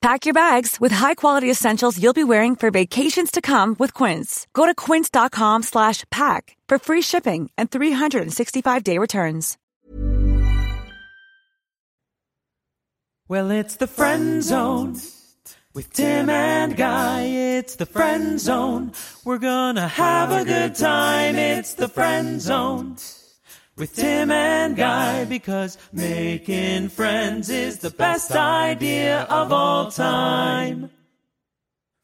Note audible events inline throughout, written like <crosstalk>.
Pack your bags with high-quality essentials you'll be wearing for vacations to come with Quince. Go to quince.com slash pack for free shipping and 365-day returns. Well, it's the friend zone with Tim and Guy. It's the friend zone. We're gonna have a good time. It's the friend zone with Tim and Guy because making friends is the best idea of all time.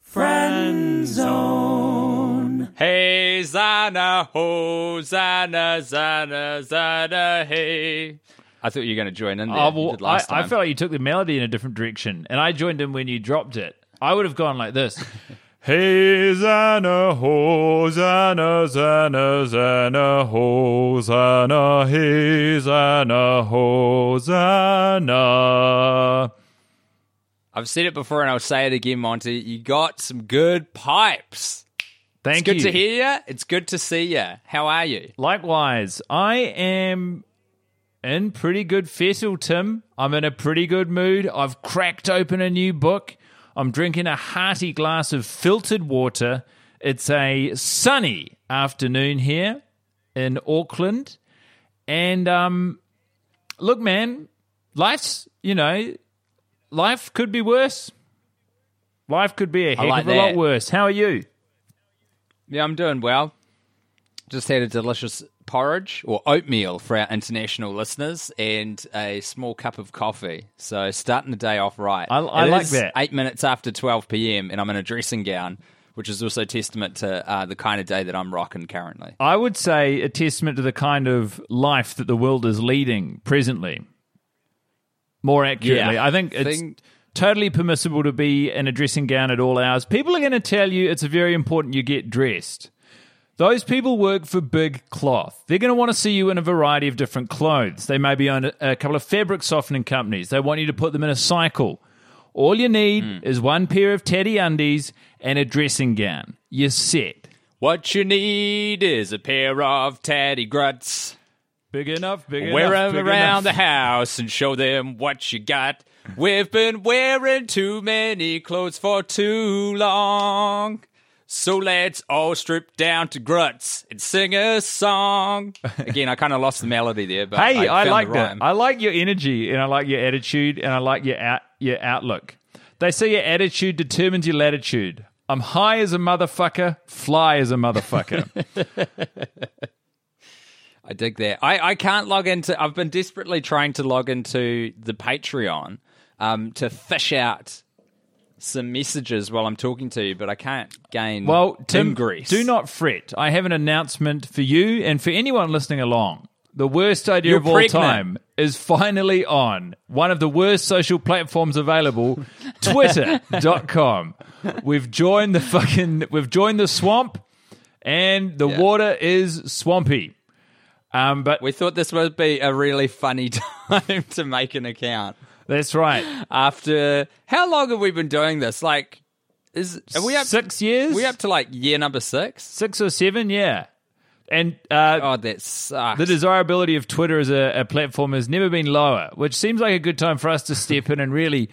Friend zone. Hey, Zana, ho, Zana, Zana, Zana, hey. I thought you were going to join in there. Oh, You well, did last I, I felt like you took the melody in a different direction, and I joined in when you dropped it. I would have gone like this. <laughs> Zana, Hosanna, Zana, Zana, Hosanna, Zana, Hosanna. I've said it before and I'll say it again, Monty. You got some good pipes. Thank it's good to hear you. It's good to see you. How are you? Likewise, I am in pretty good fettle, Tim. I'm in a pretty good mood. I've cracked open a new book. I'm drinking a hearty glass of filtered water. It's a sunny afternoon here in Auckland. And um look man, life's, you know, life could be worse. Life could be a heck like of a lot worse. How are you? Yeah, I'm doing well. Just had a delicious porridge or oatmeal for our international listeners and a small cup of coffee. So starting the day off right. I- I like that. Eight minutes after 12 p.m. and I'm in a dressing gown, which is also testament to uh, the kind of day that I'm rocking currently. I would say a testament to the kind of life that the world is leading presently. More accurately, Yeah. I think it's Thing- totally permissible to be in a dressing gown at all hours. People are going to tell you it's very important you get dressed. Those people work for big cloth. They're going to want to see you in a variety of different clothes. They may be on a, couple of fabric softening companies. They want you to put them in a cycle. All you need hmm. is one pair of teddy undies and a dressing gown. You're set. What you need is a pair of teddy gruts. Big enough, big Wear enough. them big around enough. the house and show them what you got. We've been wearing too many clothes for too long. So let's all strip down to grunts and sing a song. <laughs> Again, I kind of lost the melody there, but Hey, I, I, like that. I like your energy and I like your attitude and I like your out, your outlook. They say your attitude determines your latitude. I'm high as a motherfucker, fly as a motherfucker. <laughs> I dig that. I, I can't log into. I've been desperately trying to log into the Patreon um, to fish out some messages while I'm talking to you, but I can't gain. well, Tim, ingress. do not fret. I have an announcement for you and for anyone listening along. The worst idea You're of all time is finally on one of the worst social platforms available, <laughs> twitter.com. We've joined the fucking we've joined the swamp and the Yeah. water is swampy. Um, but We thought this would be a really funny <laughs> time to make an account. That's right. After how long have we been doing this? Like, is are we up? Six years? We up to like year number six? six or seven, yeah. And uh, Oh, that sucks. the desirability of Twitter as a, a platform has never been lower, which seems like a good time for us to step in and really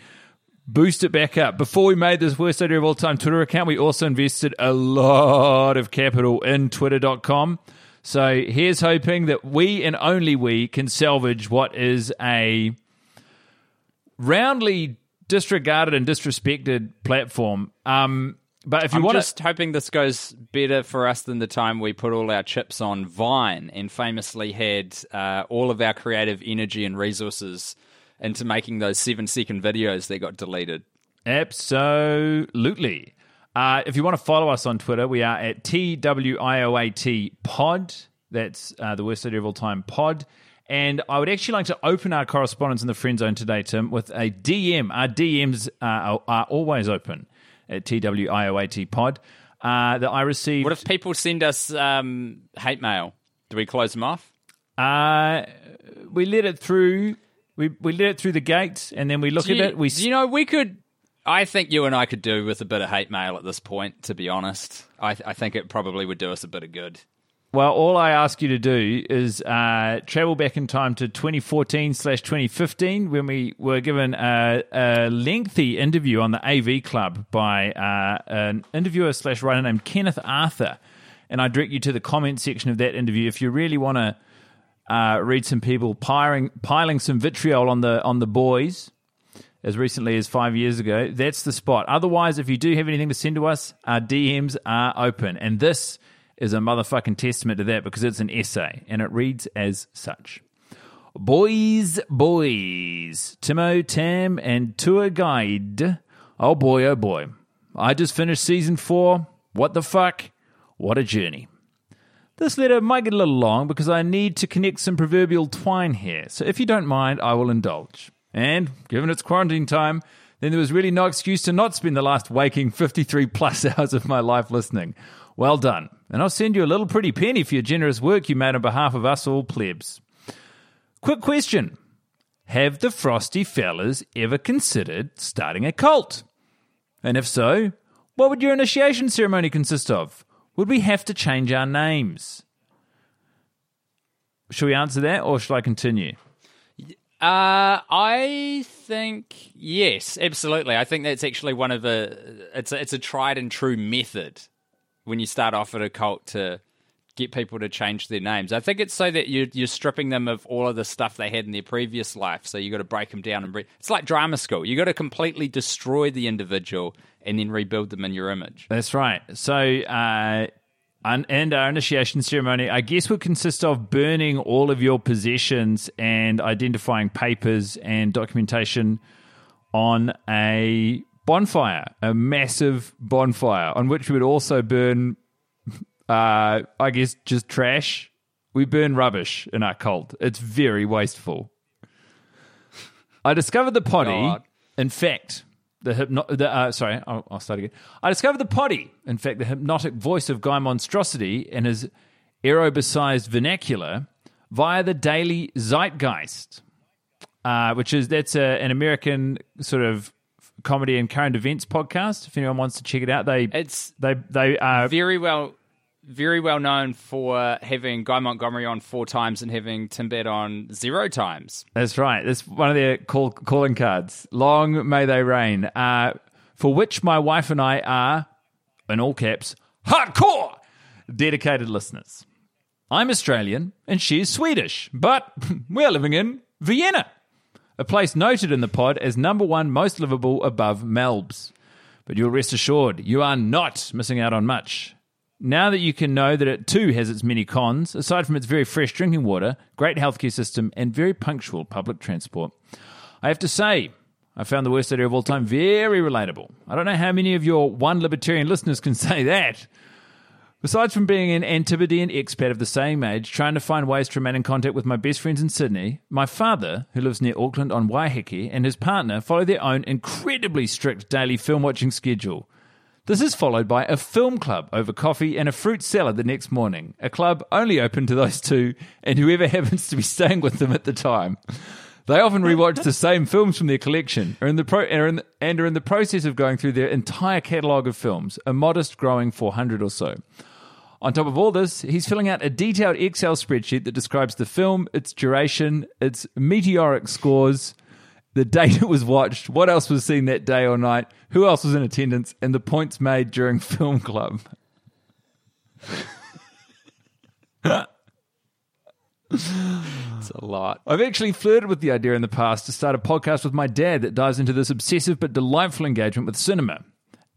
boost it back up. Before we made this worst idea of all time Twitter account, we also invested a lot of capital in twitter.com. So here's hoping that we and only we can salvage what is a roundly disregarded and disrespected platform. Um, But if you I'm want just hoping this goes better for us than the time we put all our chips on Vine and famously had uh, all of our creative energy and resources into making those seven second videos that got deleted. Absolutely. Uh, if you want to follow us on Twitter, we are at TWIOAT pod. That's uh, the worst idea of all time pod. And I would actually like to open our correspondence in the friend zone today, Tim, with a DM. Our DMs are, are always open at TWIOAT pod. Uh, that I received. What if people send us um, hate mail? Do we close them off? Uh, we let it through. We we let it through the gate, and then we look Do at you, it. We you know we could. I think you and I could do with a bit of hate mail at this point. To be honest, I, I think it probably would do us a bit of good. Well, all I ask you to do is uh, travel back in time to 2014 slash 2015 when we were given a, a, lengthy interview on the AV Club by uh, an interviewer slash writer named Kenneth Arthur. And I direct you to the comment section of that interview if you really want to uh, read some people piling, piling some vitriol on the on the boys as recently as five years ago. That's the spot. Otherwise, if you do have anything to send to us, our DMs are open. And this is a motherfucking testament to that because it's an essay and it reads as such. Boys, boys, Timo, Tam, and tour guide. Oh boy, oh boy. I just finished season four. What the fuck? What a journey. This letter might get a little long because I need to connect some proverbial twine here, so if you don't mind, I will indulge. And given it's quarantine time, then there was really no excuse to not spend the last waking 53 plus <laughs> hours of my life listening. Well done. And I'll send you a little pretty penny for your generous work you made on behalf of us all plebs. Quick question Have the Frosty fellas ever considered starting a cult? And if so, what would your initiation ceremony consist of? Would we have to change our names? Should we answer that or should I continue? Uh, I think yes, absolutely. I think that's actually one of the it's a, it's a tried and true method when you start off at a cult to get people to change their names. I think it's so that you're, you're stripping them of all of the stuff they had in their previous life. So you got to break them down and it's like drama school. You got to completely destroy the individual and then rebuild them in your image. That's right. So, uh, and our initiation ceremony, I guess, would consist of burning all of your possessions and identifying papers and documentation on a bonfire, a massive bonfire on which we would also burn, <laughs> uh, I guess, just trash. We burn rubbish in our cult. It's very wasteful. I discovered the potty. God. In fact, the hypno- the, uh, sorry, I'll, I'll, start again. I discovered the potty. In fact, the hypnotic voice of Guy Monstrosity and his aerobicized vernacular via the Daily Zeitgeist, uh, which is that's a, an American sort of comedy and current events podcast. If anyone wants to check it out, they it's they they are very well very well known for having Guy Montgomery on four times and having Tim Timbet on zero times. That's right. That's one of their call, calling cards. Long may they reign. Uh, for which my wife and I are, in all caps, hardcore dedicated listeners. I'm Australian and she is Swedish, but <laughs> we're living in Vienna a place noted in the pod as number one most livable above Melb's. But you'll rest assured, you are not missing out on much. Now that you can know that it too has its many cons, aside from its very fresh drinking water, great healthcare system, and very punctual public transport, I have to say, I found the worst idea of all time very relatable. I don't know how many of your one libertarian listeners can <laughs> say that, Besides from being an Antipodean expat of the same age, trying to find ways to remain in contact with my best friends in Sydney, my father, who lives near Auckland on Waiheke, and his partner follow their own incredibly strict daily film watching schedule. This is followed by a film club over coffee and a fruit salad the next morning, a club only open to those two and whoever <laughs> happens to be staying with them at the time. They often rewatch the same films from their collection are in the pro- are in the, and are in the process of going through their entire catalogue of films, a modest growing 400 or so. On top of all this, he's filling out a detailed Excel spreadsheet that describes the film, its duration, its Metacritic scores, the date it was watched, what else was seen that day or night, who else was in attendance, and the points made during <laughs> film club. it's a lot. I've actually flirted with the idea in the past to start a podcast with my dad that dives into this obsessive but delightful engagement with cinema.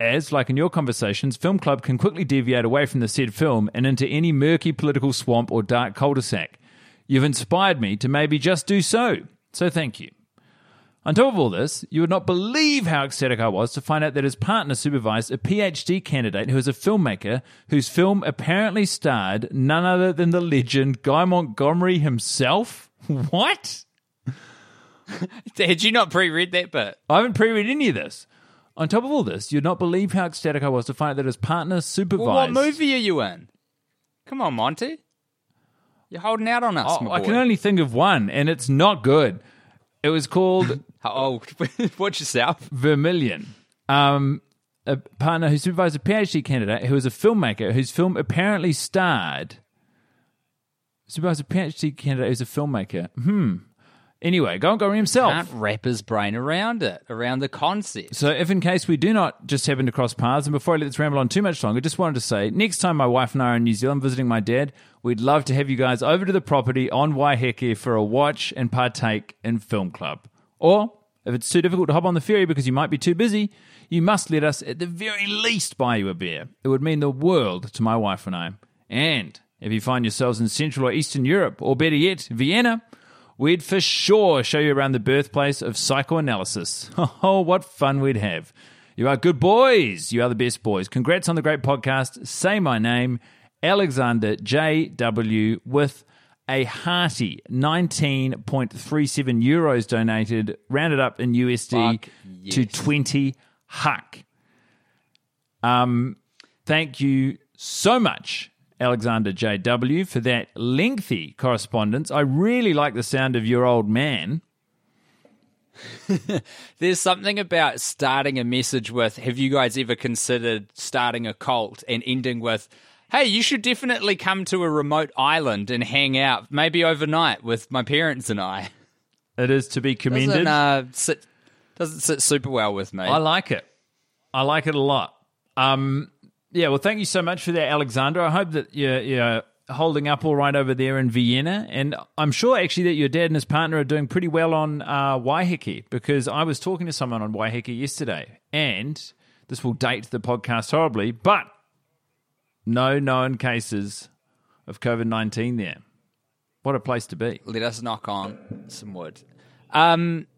As, like in your conversations, Film Club can quickly deviate away from the said film and into any murky political swamp or dark cul de sac. You've inspired me to maybe just do so, so thank you. On top of all this, you would not believe how ecstatic I was to find out that his partner supervised a PhD candidate who is a filmmaker whose film apparently starred none other than the legend Guy Montgomery himself. <laughs> What? <laughs> Had you not pre-read that bit? I haven't pre-read any of this. On top of all this, you'd not believe how ecstatic I was to find out that his partner supervised. Well, what movie are you in? Come on, Monty. You're holding out on us, Oh, I can only think of one, and it's not good. It was called <laughs> Oh, <laughs> watch yourself. Vermilion. Um, a partner who supervised a PhD candidate who was a filmmaker whose film apparently starred. Supervised a PhD candidate who's a filmmaker. Hmm. Anyway, go and go himself. Can't wrap his brain around it, around the concept. So, if in case we do not just happen to cross paths, and before I let this ramble on too much longer, just wanted to say next time my wife and I are in New Zealand visiting my dad, we'd love to have you guys over to the property on Waiheke for a watch and partake in Film Club. Or, if it's too difficult to hop on the ferry because you might be too busy, you must let us at the very least buy you a beer. It would mean the world to my wife and I. And if you find yourselves in Central or Eastern Europe, or better yet, Vienna, we'd for sure show you around the birthplace of psychoanalysis. <laughs> Oh, what fun we'd have. You are good boys. You are the best boys. Congrats on the great podcast. Say my name, Alexander J.W., with a hearty 19.37 euros donated, rounded up in USD Fuck to 20 huck. Um, thank you so much, Alexander J.W., for that lengthy correspondence. I really like the sound of your old man. <laughs> There's something about starting a message with, have you guys ever considered starting a cult and ending with, hey, you should definitely come to a remote island and hang out, maybe overnight with my parents and I. It is to be commended. Doesn't, uh, sit, doesn't sit super well with me. I like it. I like it a lot. Um, yeah, well, thank you so much for that, Alexander. I hope that you're, you're holding up all right over there in Vienna. And I'm sure actually that your dad and his partner are doing pretty well on uh, Waiheke because I was talking to someone on Waiheke yesterday. And this will date the podcast horribly, but no known cases of COVID 19 there. What a place to be. Let us knock on some wood. Um,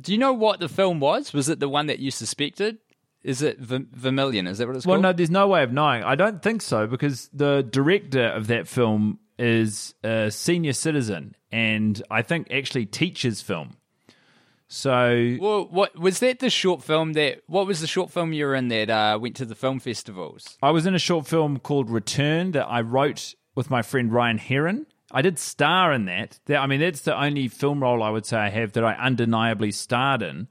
do you know what the film was? Was it the one that you suspected? Is it v- Vermilion? Is that what it's Well, called? Well, no, there's no way of knowing. I don't think so because the director of that film is a senior citizen and I think actually teaches film. So Well, what was that? The short film that? What was the short film you were in that uh, went to the film festivals? I was in a short film called Return that I wrote with my friend Ryan Heron. I did star in that. That- I mean, that's the only film role I would say I have that I undeniably starred in.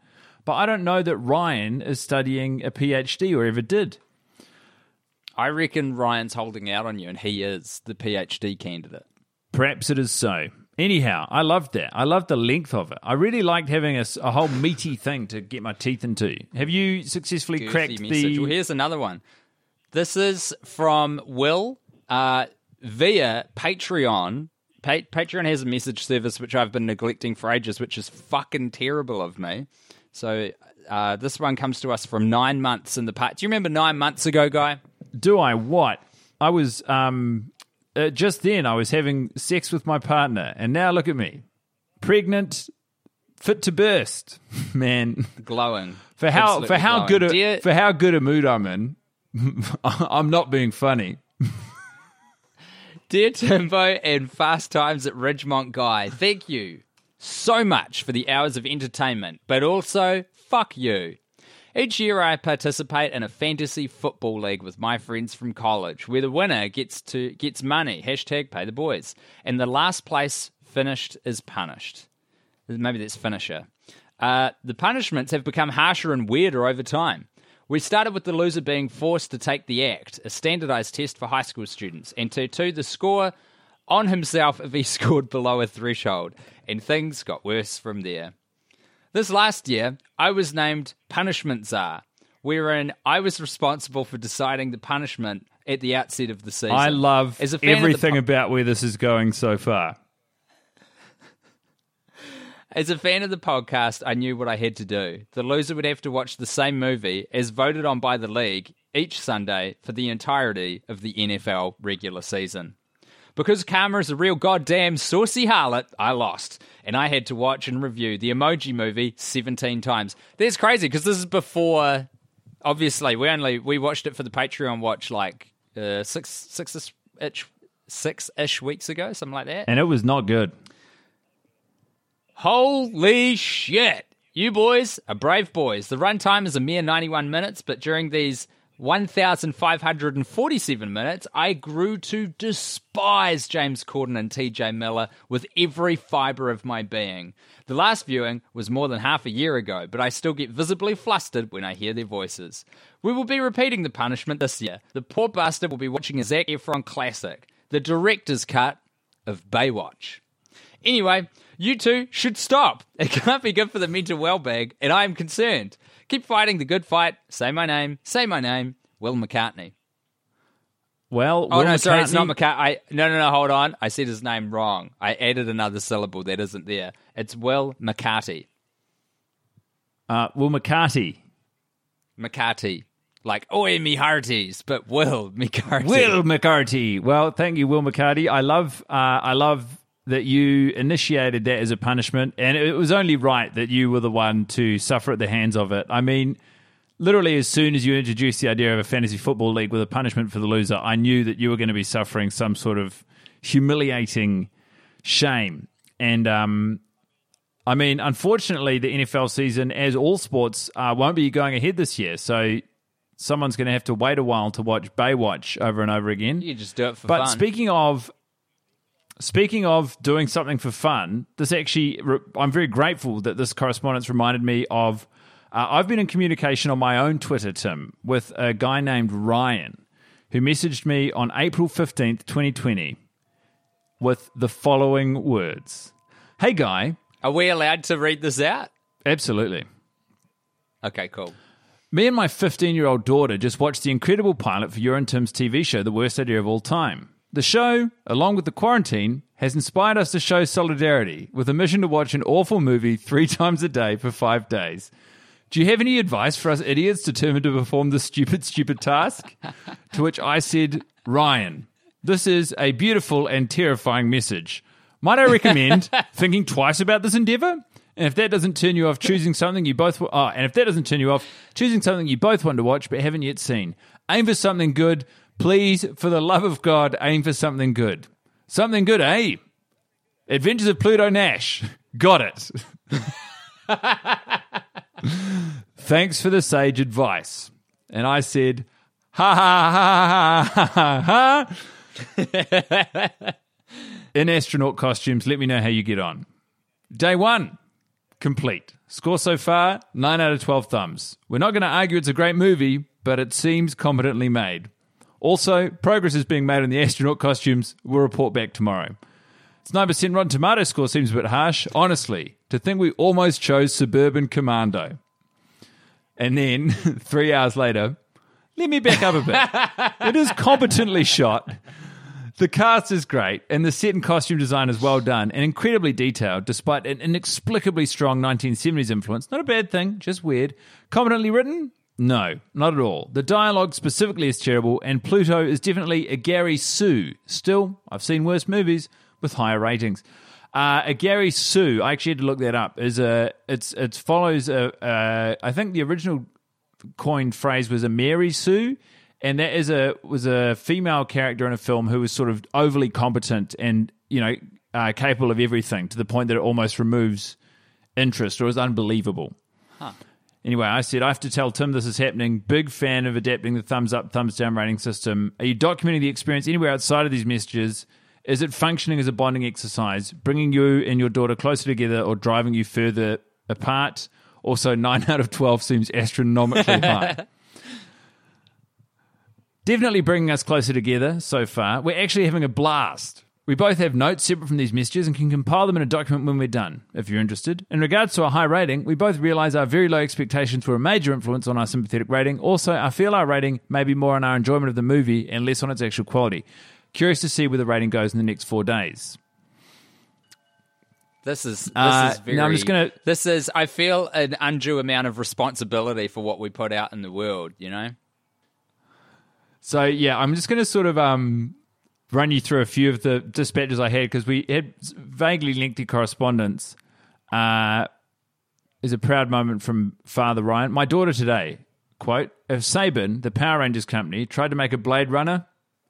But I don't know that Ryan is studying a PhD or ever did. I reckon Ryan's holding out on you, and he is the PhD candidate. Perhaps it is so. Anyhow, I loved that. I loved the length of it. I really liked having a, a whole meaty thing to get my teeth into. Have you successfully Girthy cracked message. the? Well, here's another one. This is from Will uh, via Patreon. Pa- Patreon has a message service which I've been neglecting for ages, which is fucking terrible of me. So uh, this one comes to us from nine months in the past. Do you remember nine months ago, guy? Do I what? I was um, uh, just then. I was having sex with my partner, and now look at me, pregnant, fit to burst. <laughs> Man, Glowing for how Absolutely for how glowing. good a, Dear- for how good a mood I'm in, <laughs> I'm not being funny. Dear Timbo and Fast Times at Ridgemont Guy, thank you so much for the hours of entertainment, but also fuck you. Each year I participate in a fantasy football league with my friends from college, where the winner gets to gets money. Hashtag pay the boys. And the last place finished is punished. Maybe that's finisher. Uh, the punishments have become harsher and weirder over time. We started with the loser being forced to take the ACT, a standardized test for high school students, and to two, the score on himself if he <laughs> scored below a threshold, and things got worse from there. This last year, I was named Punishment Czar, wherein I was responsible for deciding the punishment at the outset of the season. I love As a fan of the everything about where this is going so far. As a fan of the podcast, I knew what I had to do. The loser would have to watch the same movie as voted on by the league each Sunday for the entirety of the NFL regular season. Because Karma is a real goddamn saucy harlot, I lost. And I had to watch and review the Emoji Movie 17 times. That's crazy because this is before. Obviously, we only we watched it for the Patreon watch like uh, six six ish six ish weeks ago, something like that. And it was not good. Holy shit! You boys are brave boys. The runtime is a mere 91 minutes, but during these 1,547 minutes, I grew to despise James Corden and TJ Miller with every fibre of my being. The last viewing was more than half a year ago, but I still get visibly flustered when I hear their voices. We will be repeating the punishment this year. The poor bastard will be watching a Zac Efron classic, the director's cut of Baywatch. Anyway, you two should stop. It can't be good for the mental well-being, and I am concerned. Keep fighting the good fight. Say my name. Say my name. Will McCartney. Well, Oh Will no, sorry, it's not McCartney- McCartney. I no, no, no. Hold on. I said his name wrong. I added another syllable that isn't there. It's Will McCarthy. Uh, Will McCarthy. McCarthy. Like, oi, me hearties, but Will <laughs> McCarthy. Will McCarthy. Well, thank you, Will McCarthy. I love, uh, I love that you initiated that as a punishment, and it was only right that you were the one to suffer at the hands of it. I mean, literally, as soon as you introduced the idea of a fantasy football league with a punishment for the loser, I knew that you were going to be suffering some sort of humiliating shame. And um, I mean, unfortunately, the NFL season, as all sports, uh, won't be going ahead this year. So someone's going to have to wait a while to watch Baywatch over and over again. You just do it for But fun. speaking of speaking of doing something for fun, this actually I'm very grateful that this correspondence reminded me of. Uh, I've been in communication on my own Twitter, Tim, with a guy named Ryan, who messaged me on April fifteenth, twenty twenty, with the following words: "Hey, guy, Are we allowed to read this out? absolutely." Okay, cool. Me and my 15 year old daughter just watched the incredible pilot for your and Tim's TV show, The Worst Idea of All Time. The show, along with the quarantine, has inspired us to show solidarity with a mission to watch an awful movie three <laughs> times a day for five days. Do you have any advice for us idiots determined to perform this stupid, stupid task? <laughs> to which I said, Ryan, this is a beautiful and terrifying message. Might I recommend <laughs> thinking twice about this endeavor? And if that doesn't turn you off, choosing something you both oh, and if that doesn't turn you off, choosing something you both want to watch but haven't yet seen. Aim for something good, please. For the love of God, aim for something good. Something good, eh? Adventures of Pluto Nash. <laughs> Got it. <laughs> Thanks for the sage advice. And I said, ha ha ha ha ha ha. <laughs> In astronaut costumes, let me know how you get on. Day one, complete. Score so far, 9 out of 12 thumbs. We're not going to argue it's a great movie, but it seems competently made. Also, progress is being made on the astronaut costumes. We'll report back tomorrow. It's 9% Rotten Tomato score seems a bit harsh. Honestly, to think we almost chose Suburban Commando. And then, <laughs> three hours later, let me back up a bit. it is competently shot. The cast is great, and the set and costume design is well done and incredibly detailed, despite an inexplicably strong 1970s influence. Not a bad thing, just weird. Competently written? No, not at all. The dialogue specifically is terrible, and Pluto is definitely a Gary Sue. Still, I've seen worse movies with higher ratings. Uh, a Gary Sue, I actually had to look that up. Is a it's it follows a uh, I think the original coined phrase was a Mary Sue, and that is a was a female character in a film who was sort of overly competent and you know uh, capable of everything to the point that it almost removes interest or is unbelievable. Anyway, I said I have to tell Tim this is happening. Big fan of adapting the thumbs up, thumbs down rating system. Are you documenting the experience anywhere outside of these messages? Is it functioning as a bonding exercise, bringing you and your daughter closer together, or driving you further apart? Also, nine out of twelve seems astronomically <laughs> high. Definitely bringing us closer together so far. We're actually having a blast. We both have notes separate from these messages and can compile them in a document when we're done, if you're interested. In regards to our high rating, we both realize our very low expectations were a major influence on our sympathetic rating. Also, I feel our rating may be more on our enjoyment of the movie and less on its actual quality. Curious to see where the rating goes in the next four days. This is this Uh, is very. no, I'm just gonna- This is. I feel an undue amount of responsibility for what we put out in the world. You know. So yeah, I'm just going to sort of um, run you through a few of the dispatches I had because we had vaguely lengthy correspondence. Uh, is a proud moment from Father Ryan. My daughter today, quote, if Saban, the Power Rangers company, tried to make a Blade Runner,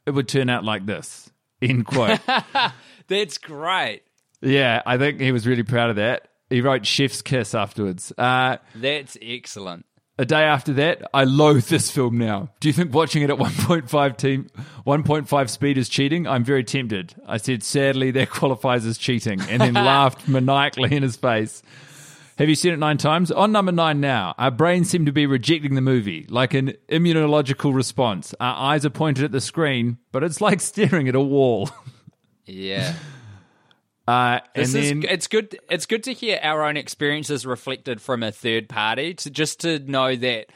it would turn out like this. End quote. <laughs> That's great. yeah, I think he was really proud of that. He wrote Chef's Kiss afterwards. Uh, That's excellent. A day after that, I loathe this film now. Do you think watching it at <laughs> 1.5 team, 1.5 speed is cheating? I'm very tempted. I said, sadly, that <laughs> qualifies as cheating, and then <laughs> laughed maniacally in his face. Have you seen it nine times? On number nine now, our brains seem to be rejecting the movie, like an immunological response. Our eyes are pointed at the screen, but it's like staring at a wall. Yeah. Uh, and This is, then, it's good. It's good to hear our own experiences reflected from a third party. To just to know that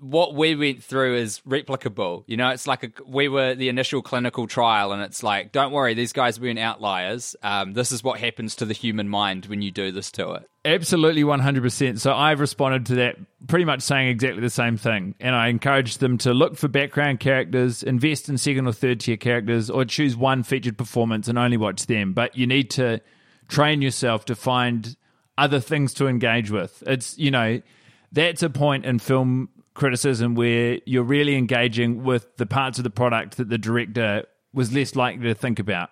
what we went through is replicable. You know, it's like a, we were the initial clinical trial, and it's like, don't worry, these guys weren't outliers. Um, this is what happens to the human mind when you do this to it. Absolutely 100%. So I've responded to that pretty much saying exactly the same thing. And I encourage them to look for background characters, invest in second or third tier characters, or choose one featured performance and only watch them. But you need to train yourself to find other things to engage with. It's, you know, that's a point in film criticism where you're really engaging with the parts of the product that the director was less likely to think about.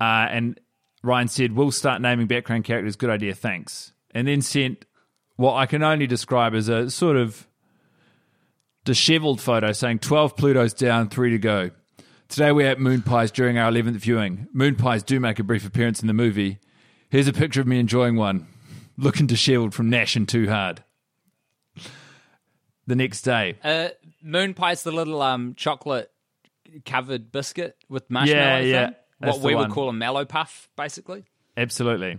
Uh, and Ryan said, We'll start naming background characters. Good idea. Thanks. And then sent what I can only describe as a sort of disheveled photo saying 12 Plutos down, three to go. Today we're at Moon Pies during our 11th viewing. Moon Pies do make a brief appearance in the movie. Here's a picture of me enjoying one, looking disheveled from Nash and Too Hard. The next day, Uh, Moon pie's the little um, chocolate covered biscuit with marshmallow. Yeah, thing. That's What we one. would call a mallow puff, basically. Absolutely.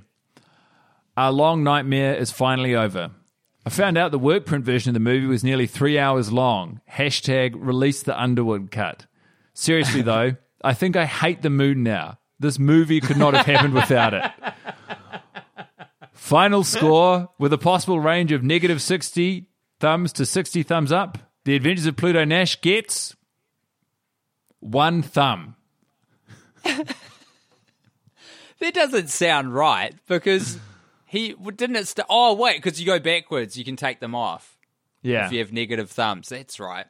Our long nightmare is finally over. I found out the work print version of the movie was nearly three hours long. Hashtag release the Underwood cut. Seriously, though, <laughs> I think I hate the moon now. This movie could not have happened without it. Final score with a possible range of negative 60 thumbs to 60 thumbs up. The Adventures of Pluto Nash gets one thumb. <laughs> That doesn't sound right because he didn't it. St- oh wait, because you go backwards, you can take them off Yeah. if you have negative thumbs. That's right,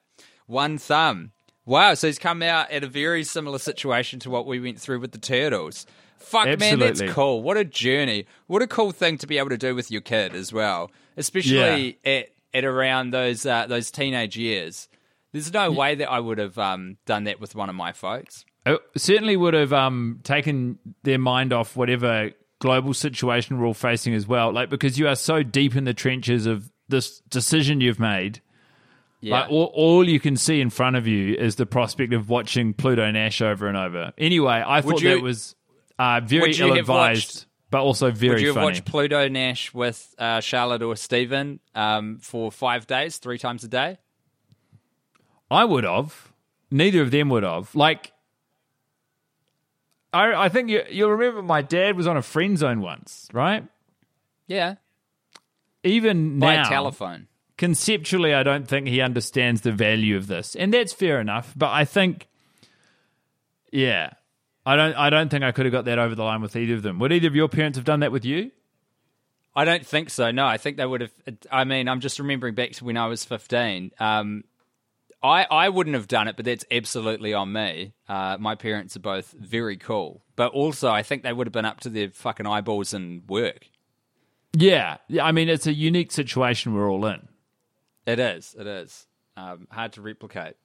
one thumb. Wow, so he's come out at a very similar situation to what we went through with the turtles. Fuck man, that's cool. What a journey. What a cool thing to be able to do with your kid as well, especially at at around those uh, those teenage years. There's no way that I would have um, done that with one of my folks. It certainly would have um, taken their mind off whatever global situation we're all facing as well. Like because you are so deep in the trenches of this decision you've made. Yeah. Like all, all you can see in front of you is the prospect of watching Pluto Nash over and over. Anyway, I thought you- that was uh, very would ill advised, watched- but also very Would you have funny. watched Pluto Nash with uh, Charlotte or Stephen um, for five days, three times a day? I would have. Neither of them would have. Like, I, I think you, you'll remember my dad was on a friend zone once, right? Yeah, Even by now, telephone. conceptually, I don't think he understands the value of this, and that's fair enough. But I think, yeah, I don't. I don't think I could have got that over the line with either of them. Would either of your parents have done that with you? I don't think so. No, I think they would have. I mean, I'm just remembering back to when I was 15. Um, I I wouldn't have done it, but that's absolutely on me. Uh, my parents are both very cool, but also I think they would have been up to their fucking eyeballs in work. Yeah, yeah. I mean, it's a unique situation we're all in. It is. It is um, hard to replicate.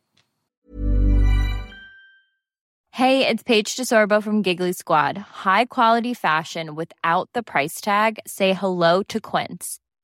Hey, it's Paige DeSorbo from Giggly Squad. High quality fashion without the price tag. Say hello to Quince.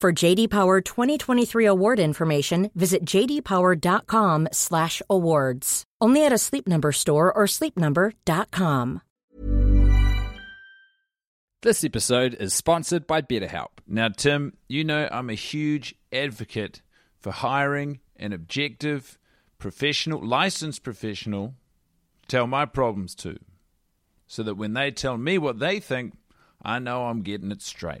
For JD Power 2023 award information, visit jdpower.com/awards. Only at a Sleep Number store or sleepnumber.com. This episode is sponsored by BetterHelp. Now, Tim, you know I'm a huge advocate for hiring an objective, professional, licensed professional to tell my problems to, so that when they tell me what they think, I know I'm getting it straight.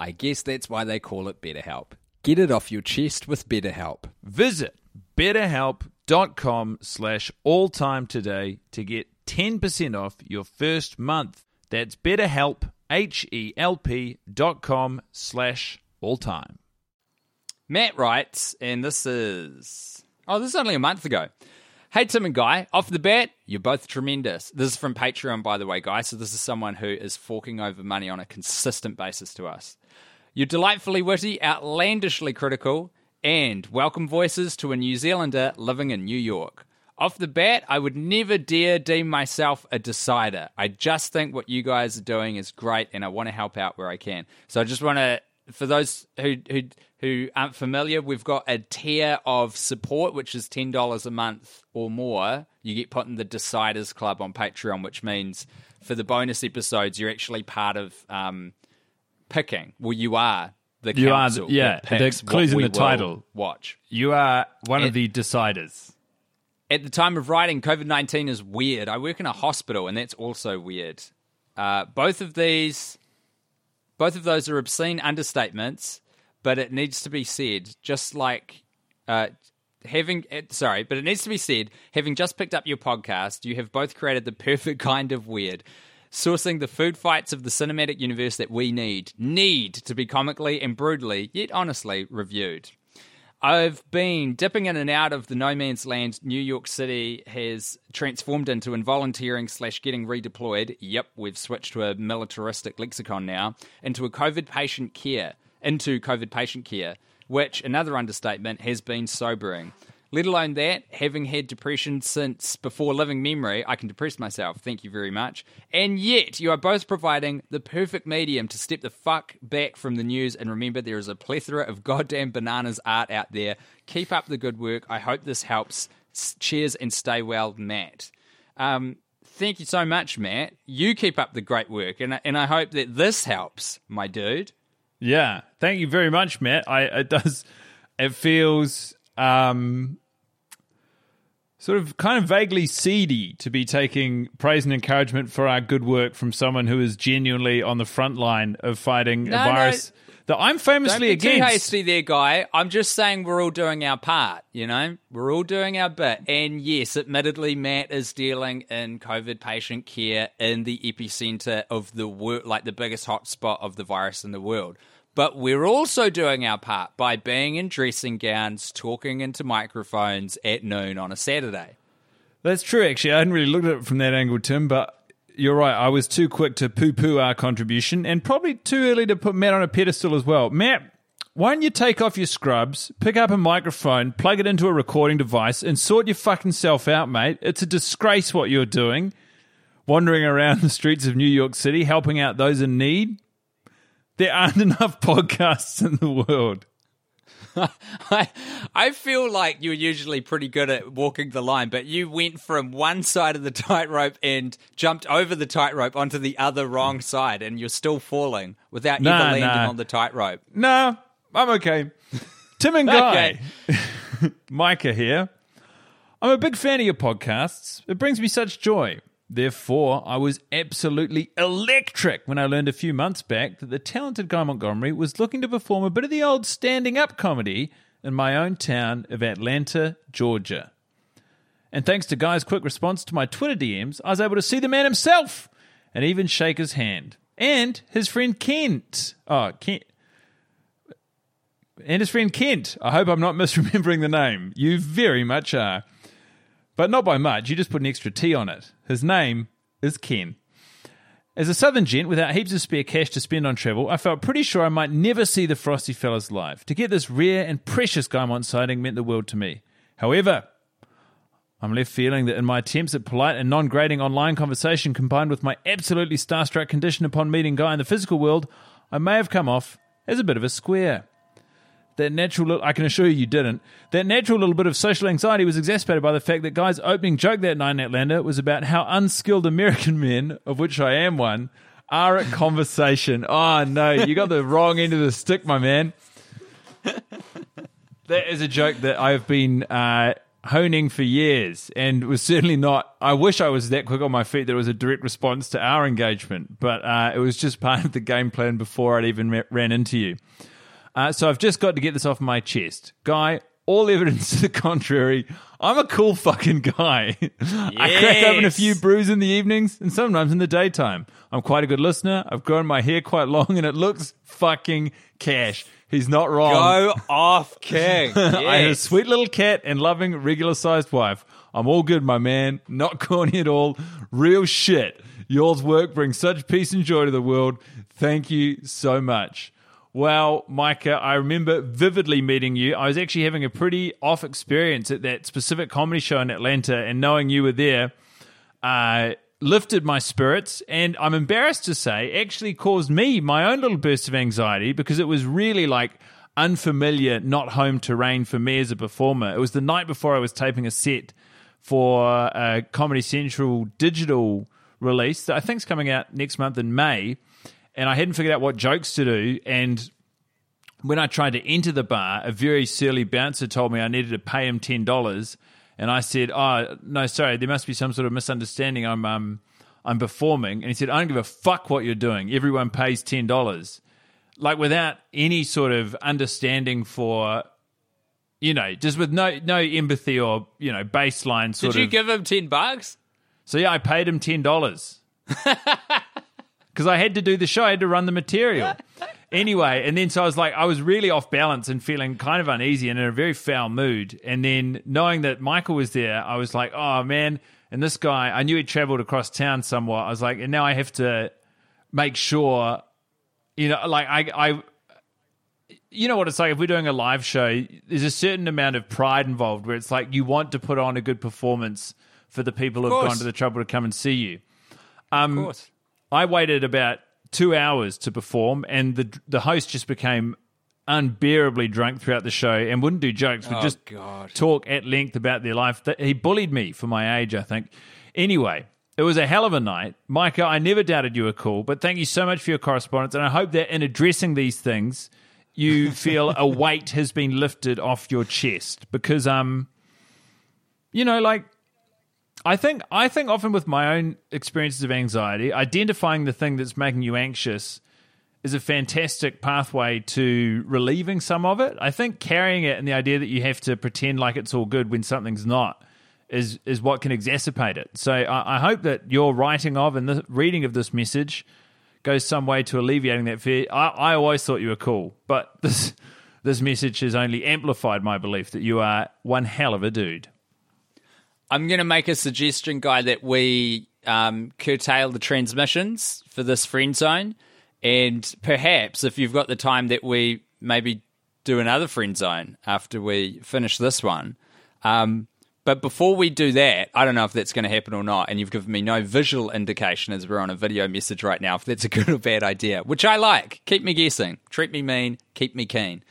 I guess that's why they call it BetterHelp. Get it off your chest with BetterHelp. Visit betterhelp.com slash alltime today to get 10% off your first month. That's betterhelp, H-E-L-P dot com slash alltime. Matt writes, and this is oh, this is only a month ago. Hey Tim and Guy, off the bat, you're both tremendous. This is from Patreon, by the way, guys. So this is someone who is forking over money on a consistent basis to us. You're delightfully witty, outlandishly critical, and welcome voices to a New Zealander living in New York. Off the bat, I would never dare deem myself a decider. I just think what you guys are doing is great, and I want to help out where I can. So I just want to, for those who who who aren't familiar, we've got a tier of support, which is ten dollars a month or more. You get put in the Deciders Club on Patreon, which means for the bonus episodes, you're actually part of um, picking. Well, you are the You are council the- yeah, that clue's in the title. Watch. You are one It- of the deciders. At the time of writing, COVID 19 is weird. I work in a hospital, and that's also weird. Uh, both of these, both of those are obscene understatements, but it needs to be said, just like uh, having, eh, sorry, but it needs to be said, having just picked up your podcast, you have both created the <laughs> perfect kind of weird. Sourcing the food fights of the cinematic universe that we need, need to be comically and brutally, yet honestly, reviewed. I've been dipping in and out of the no man's land New York City has transformed into and volunteering slash getting redeployed. Yep, we've switched to a militaristic lexicon now into a COVID patient care, into COVID patient care, which another understatement has been sobering. Let alone that, having had depression since before living memory, I can depress myself. Thank you very much. And yet, you are both providing the perfect medium to step the fuck back from the news and remember there is a plethora of goddamn bananas art out there. Keep up the good work. I hope this helps. Cheers and stay well, Matt. Um, thank you so much, Matt. You keep up the great work, and I, and I hope that this helps, my dude. Yeah, thank you very much, Matt. I it does. It feels um, sort of kind of vaguely seedy to be taking praise and encouragement for our good work from someone who is genuinely on the front line of fighting No, a no. virus that I'm famously Don't be too hasty there, guy. I'm just saying we're all doing our part. You know, we're all doing our bit. And yes, admittedly, Matt is dealing in COVID patient care in the epicenter of the world, like the biggest hotspot of the virus in the world. But we're also doing our part by being in dressing gowns, talking into microphones at noon on a Saturday. That's true, actually. I hadn't really looked at it from that angle, Tim, but you're right. I was too quick to poo poo our contribution and probably too early to put Matt on a pedestal as well. Matt, why don't you take off your scrubs, pick up a microphone, plug it into a recording device, and sort your fucking self out, mate? It's a disgrace what you're doing. Wandering around <laughs> the streets of New York City, helping out those in need. There aren't <laughs> enough podcasts in the world. <laughs> I, I feel like you're usually pretty good at walking the line, but you went from one side of the <laughs> tightrope and jumped over the tightrope onto the other wrong mm. side, and you're still falling without Nah, ever landing nah. on the tightrope. No, I'm okay. Tim and Guy. Micah here. I'm a big fan of your podcasts. It brings me such joy. Therefore, I was absolutely electric when I learned a few months back that the talented Guy Montgomery was looking to perform a bit of the old standing up comedy in my own town of Atlanta, Georgia. And thanks to Guy's quick response to my Twitter DMs, I was able to see the man himself and even shake his hand. And his friend Kent. Oh, Kent. And his friend Kent. I hope I'm not misremembering the name. You very much are. But not by much. You just put an extra T on it. His name is Ken. As a southern gent without heaps of spare cash to spend on travel, I felt pretty sure I might never see the Frosty Fellas live. To get this rare and precious Gaimont sighting meant the world to me. However, I'm left feeling that in my attempts at polite and non grading online conversation combined with my absolutely starstruck condition upon meeting Guy in the physical world, I may have come off as a bit of a square. That natural, little, I can assure you, you didn't. That natural little bit of social anxiety was exacerbated by the fact that Guy's opening joke that night in Atlanta was about how unskilled American men, of which I am one, are at conversation. <laughs> Oh no, you got the wrong end of the stick, my man. <laughs> That is a joke that I've been uh, honing for years and was certainly not. I wish I was that quick on my feet that it was a direct response to our engagement, but uh, it was just <laughs> part of the game plan before I'd even ran into you. Uh, so I've just got to get this off my chest. Guy, all evidence to the contrary, I'm a cool fucking guy. <laughs> I crack open a few brews in the evenings and sometimes in the daytime. I'm quite a good listener. I've grown my hair quite long and it looks fucking cash. He's not wrong. Go off, King. <laughs> I have a sweet little cat and loving, regular sized wife. I'm all good, my man. Not corny at all. Real shit. Yours work brings such peace and joy to the world. Thank you so much. Well, Micah, I remember vividly meeting you. I was actually having a pretty off experience at that specific comedy show in Atlanta, and knowing you were there uh, lifted my spirits. And I'm embarrassed to say, actually caused me my own little burst of anxiety because it was really like unfamiliar, not home terrain for me as a performer. It was the night before I was taping a set for a Comedy Central digital release that I think is coming out next month in May. And I hadn't figured out what jokes to do. And when I tried to enter the bar, a very surly bouncer told me I needed to pay him ten dollars, and I said, "Oh no, sorry, there must be some sort of misunderstanding. I'm um, I'm performing." And he said, "I don't give a fuck what you're doing. Everyone pays ten dollars." Like without any sort of understanding for, you know, just with no no empathy or you know baseline sort Did you of. give him 10 bucks? So yeah, I paid him ten dollars <laughs> because I had to do the show. I had to run the material <laughs> anyway. And then so I was like, I was really off balance and feeling kind of uneasy and in a very foul mood. And then knowing that Michael was there, I was like, oh man. And this guy, I knew he traveled across town somewhat. I was like, and now I have to make sure, you know, like I, I you know what it's like if we're doing a live show there's a certain amount of pride involved where it's like you want to put on a good performance for the people who've gone to the trouble to come and see you of um, course. I waited about two hours to perform and the the host just became unbearably drunk throughout the show and wouldn't do jokes would Oh, just God. talk at length about their life he bullied me for my age i think anyway it was a hell of a night. Micah, I never doubted you were cool, but thank you so much for your correspondence. And I hope that in addressing these things, you <laughs> feel a weight has been lifted off your chest because um you know like I think I think often with my own experiences of anxiety, identifying the thing that's making you anxious is a fantastic pathway to relieving some of it. I think carrying it and the idea that you have to pretend like it's all good when something's not is is what can exacerbate it. So I, I hope that your writing of and the reading of this message goes some way to alleviating that fear. I, I always thought you were cool, but this this message has only amplified my belief that you are one hell of a dude. I'm going to make a suggestion, guy, that we um, curtail the transmissions for this friend zone, and perhaps if you've got the time, that we maybe do another friend zone after we finish this one. Um, but before we do that, I don't know if that's going to happen or not, and you've given me no visual indication as we're on a video message right now if that's a good or bad idea, which I like. Keep me guessing. Treat me mean. Keep me keen.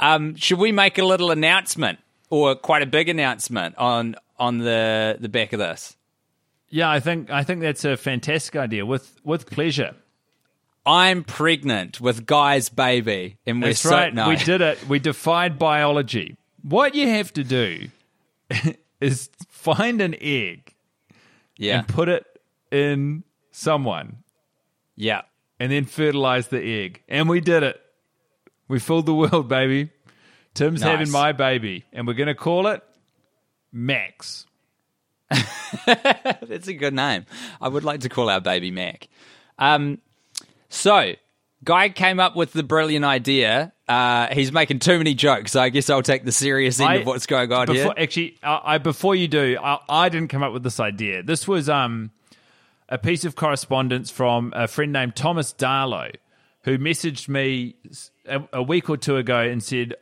Um, should we make a little announcement or quite a big announcement on on the the back of this? Yeah, I think I think that's a fantastic idea. With with pleasure. I'm pregnant with Guy's baby, and we're That's so right. no. We did it. We defied biology. What you have to do <laughs> is find an egg Yeah, and put it in someone yeah. and then fertilize the egg. And we did it. We fooled the world, baby. Tim's Nice. having my baby, and we're going to call it Max. <laughs> That's a good name. I would like to call our baby Mac. Um, so, Guy came up with the brilliant idea. Uh, he's making too many jokes, so I guess I'll take the serious end I- of what's going on before, here. Actually, I, I before you do, I, I didn't come up with this idea. This was um, a piece of correspondence from a friend named Thomas Darlow, who messaged me a, a week or two ago and said,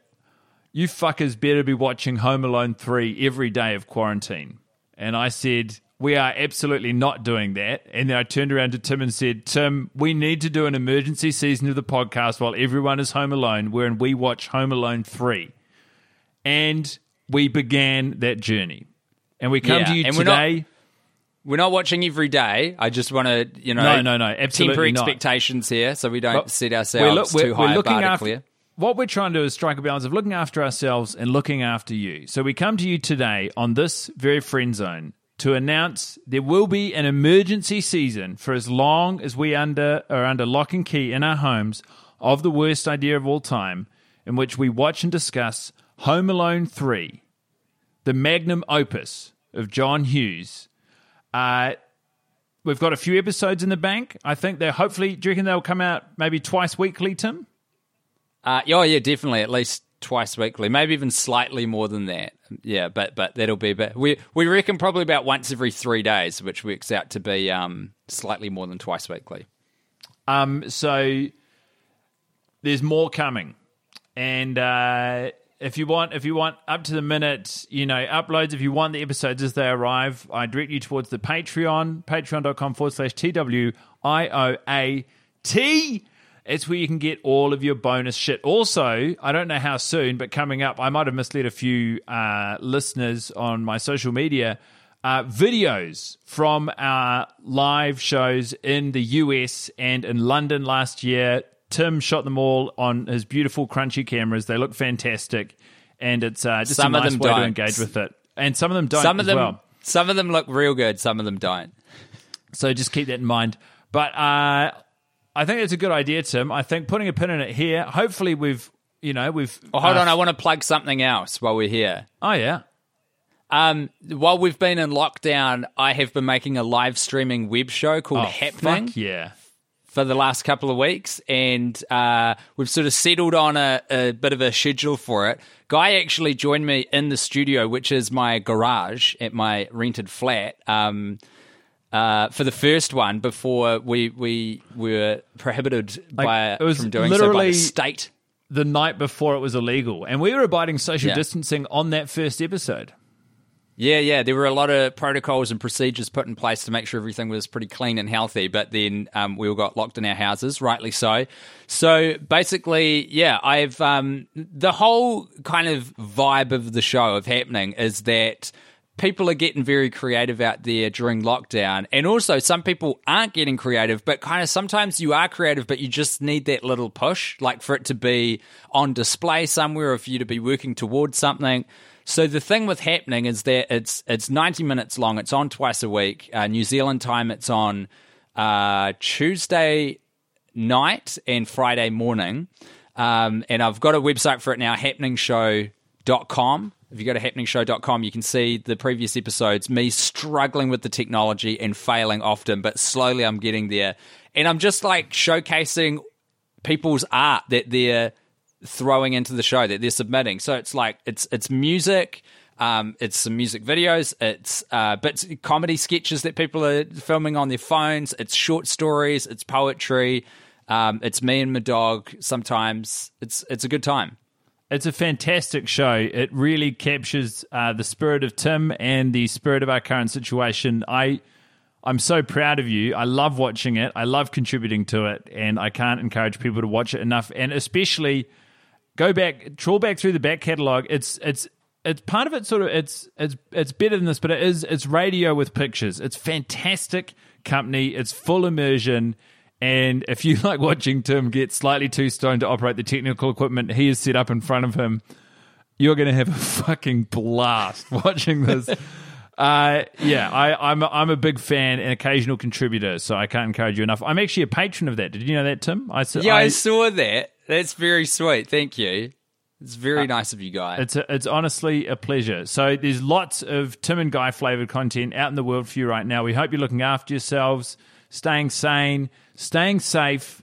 "You fuckers better be watching Home Alone three every day of quarantine." And I said, "We are absolutely not doing that." And then I turned around to Tim and said, "Tim, we need to do an emergency season of the podcast while everyone is home alone, wherein we watch Home Alone three and we began that journey. And we come Yeah, to you and we're not- today. We're not watching every day. I just want to, you know, No, no, no, absolutely temper not. expectations here, so we don't But set we're ourselves look- too high a looking after, clear. What we're trying to do is strike a balance of looking after ourselves and looking after you. So we come to you today on this very friend zone to announce there will be an emergency season for as long as we under are under lock and key in our homes of the worst idea of all time, in which we watch and discuss Home Alone 3, the magnum opus of John Hughes. Uh, we've got a few episodes in the bank. I think they're hopefully, do you reckon they'll come out maybe twice weekly, Tim? Uh, oh yeah, definitely at least twice weekly, maybe even slightly more than that. Yeah, but but that'll be. But we we reckon probably about once every three days, which works out to be um, slightly more than twice weekly. Um, so there's more coming, and uh, if you want, if you want up to the minute, you know, uploads. If you want the episodes as they arrive, I direct you towards the Patreon, patreon.com forward slash T W I O A T. It's where you can get all of your bonus shit. Also, I don't know how soon, but coming up, I might have misled a few uh, listeners on my social media. Uh, videos from our live shows in the US and in London last year. Tim shot them all on his beautiful crunchy cameras. They look fantastic, and it's uh, just Some a of nice them way to don't. engage with it. And some of them don't some of as them well. some of them look real good, some of them don't. So just keep that in mind. But uh, I think it's a good idea, Tim. I think putting a pin in it here. Hopefully, we've you know we've. Oh, hold uh, on, I want to plug something else while we're here. Oh yeah. Um, while we've been in lockdown, I have been making a live streaming web show called Oh, Happening. yeah. for the last couple of weeks, and uh, we've sort of settled on a, a bit of a schedule for it. Guy actually joined me in the studio, which is my garage at my rented flat, um, uh, for the first one before we we were prohibited Like, by it was from doing so by literally- the state. The night before it was illegal, and we were abiding social Yeah. distancing on that first episode. Yeah, yeah. There were a lot of protocols and procedures put in place to make sure everything was pretty clean and healthy. But then um, we all got locked in our houses, rightly so. So basically, yeah, I've um, the whole kind of vibe of the show of happening is that people are getting very creative out there during lockdown, and also some people aren't getting creative, but kind of sometimes you are creative, but you just need that little push, like for it to be on display somewhere, or for you to be working towards something. So the thing with happening is that it's it's 90 minutes long. It's on twice a week. Uh, New Zealand time. It's on uh, Tuesday night and Friday morning. Um, and I've got a website for it now, happeningshow.com. If you go to happeningshow.com, you can see the previous episodes, me struggling with the technology and failing often, but slowly I'm getting there. And I'm just like showcasing people's art that they're throwing into the show that they're submitting. So it's like it's it's music, um, it's some music videos, it's uh, bits comedy sketches that people are filming on their phones, it's short stories, it's poetry, um, it's me and my dog. Sometimes it's it's a good time. It's a fantastic show. It really captures uh, the spirit of Tim and the spirit of our current situation. I, I'm so proud of you. I love watching it. I love contributing to it, and I can't encourage people to watch it enough. And especially go back, trawl back through the back catalog. It's it's it's part of it. Sort of it's it's it's better than this, but it is it's radio with pictures. It's fantastic company. It's full immersion. And if you <laughs> like watching Tim get slightly too stoned to operate the technical equipment he has set up in front of him, you're going to have a <laughs> fucking blast watching this. <laughs> Uh, yeah, I, I'm a, I'm a big fan and occasional contributor, so I can't encourage you enough. I'm actually a patron of that. Did you know that, Tim? I, yeah, I, I saw that. That's very sweet. Thank you. It's very uh, nice of you, guys. It's a, it's honestly a pleasure. So there's lots of Tim and Guy flavored content out in the world for you right now. We hope you're looking after yourselves, staying sane, staying safe.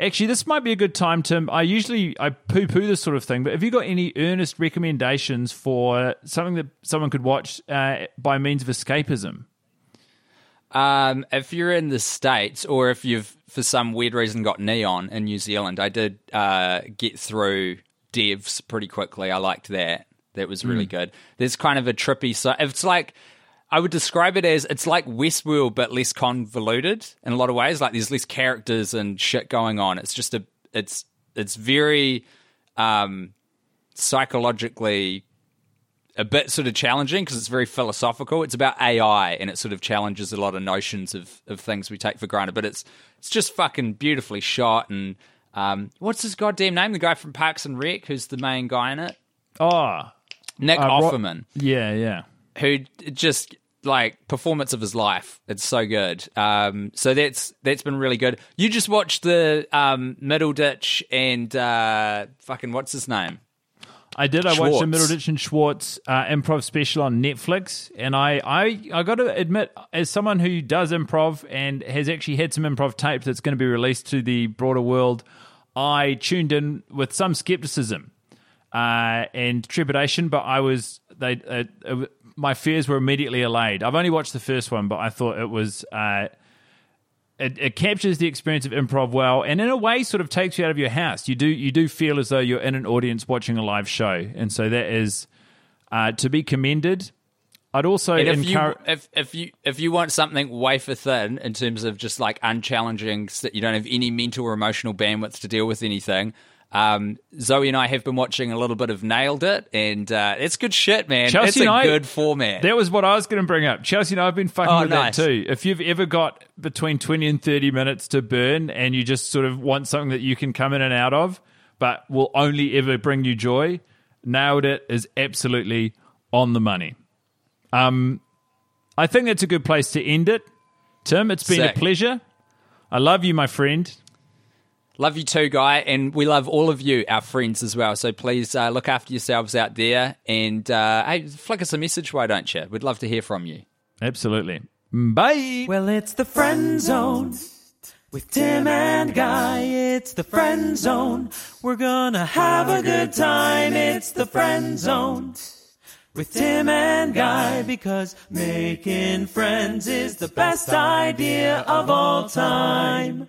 Actually, this might be a good time, Tim. I usually I poo poo this sort of thing, but have you got any earnest recommendations for something that someone could watch uh, by means of escapism? Um, if you're in the states, or if you've for some weird reason got Neon in New Zealand, I did uh, get through Devs pretty quickly. I liked that. That was really mm. good. There's kind of a trippy so it's like I would describe it as it's like Westworld but less convoluted in a lot of ways. Like there's less characters and shit going on. It's just a it's it's very um, psychologically a bit sort of challenging because it's very philosophical. It's about AI and it sort of challenges a lot of notions of, of things we take for granted. But it's it's just fucking beautifully shot and um, what's his goddamn name? The guy from Parks and Rec, who's the main guy in it. Oh, Nick uh, Offerman. Ro- yeah, yeah who just like performance of his life. It's so good. Um, so that's that's been really good. You just watched the um, Middleditch and uh, fucking what's his name? I did. I Schwartz. watched the Middleditch and Schwartz uh, improv special on Netflix, and I, I, I got to admit, as someone who does improv and has actually had some improv tape that's going to be released to the broader world, I tuned in with some skepticism uh, and trepidation, but I was they uh, my fears were immediately allayed. I've only watched the first one, but I thought it was uh, it, it, captures the experience of improv well, and in a way, sort of takes you out of your house. You do you do feel as though you're in an audience watching a live show, and so that is uh, to be commended. I'd also if encourage- you if if you if you want something wafer thin in terms of just like unchallenging, that you don't have any mental or emotional bandwidth to deal with anything. Um, Zoe and I have been watching a little bit of Nailed It, and uh, it's good shit, man. Chelsea it's a I, good format. That was what I was going to bring up. Chelsea and I have been fucking oh, with nice. that too. If you've ever got between 20 and 30 minutes to burn and you just sort of want something that you can come in and out of, but will only ever bring you joy, Nailed It is absolutely on the money. Um, I think that's a good place to end it. Tim, it's been Sick. a pleasure. I love you, my friend. Love you too, Guy, and we love all of you, our friends as well. So please uh, look after yourselves out there and uh, hey, flick us a message, why don't you? We'd love to hear from you. Absolutely. Bye. Well, it's the friend zone with Tim and Guy. It's the friend zone. We're gonna have a good time. It's the friend zone with Tim and Guy because making friends is the best idea of all time.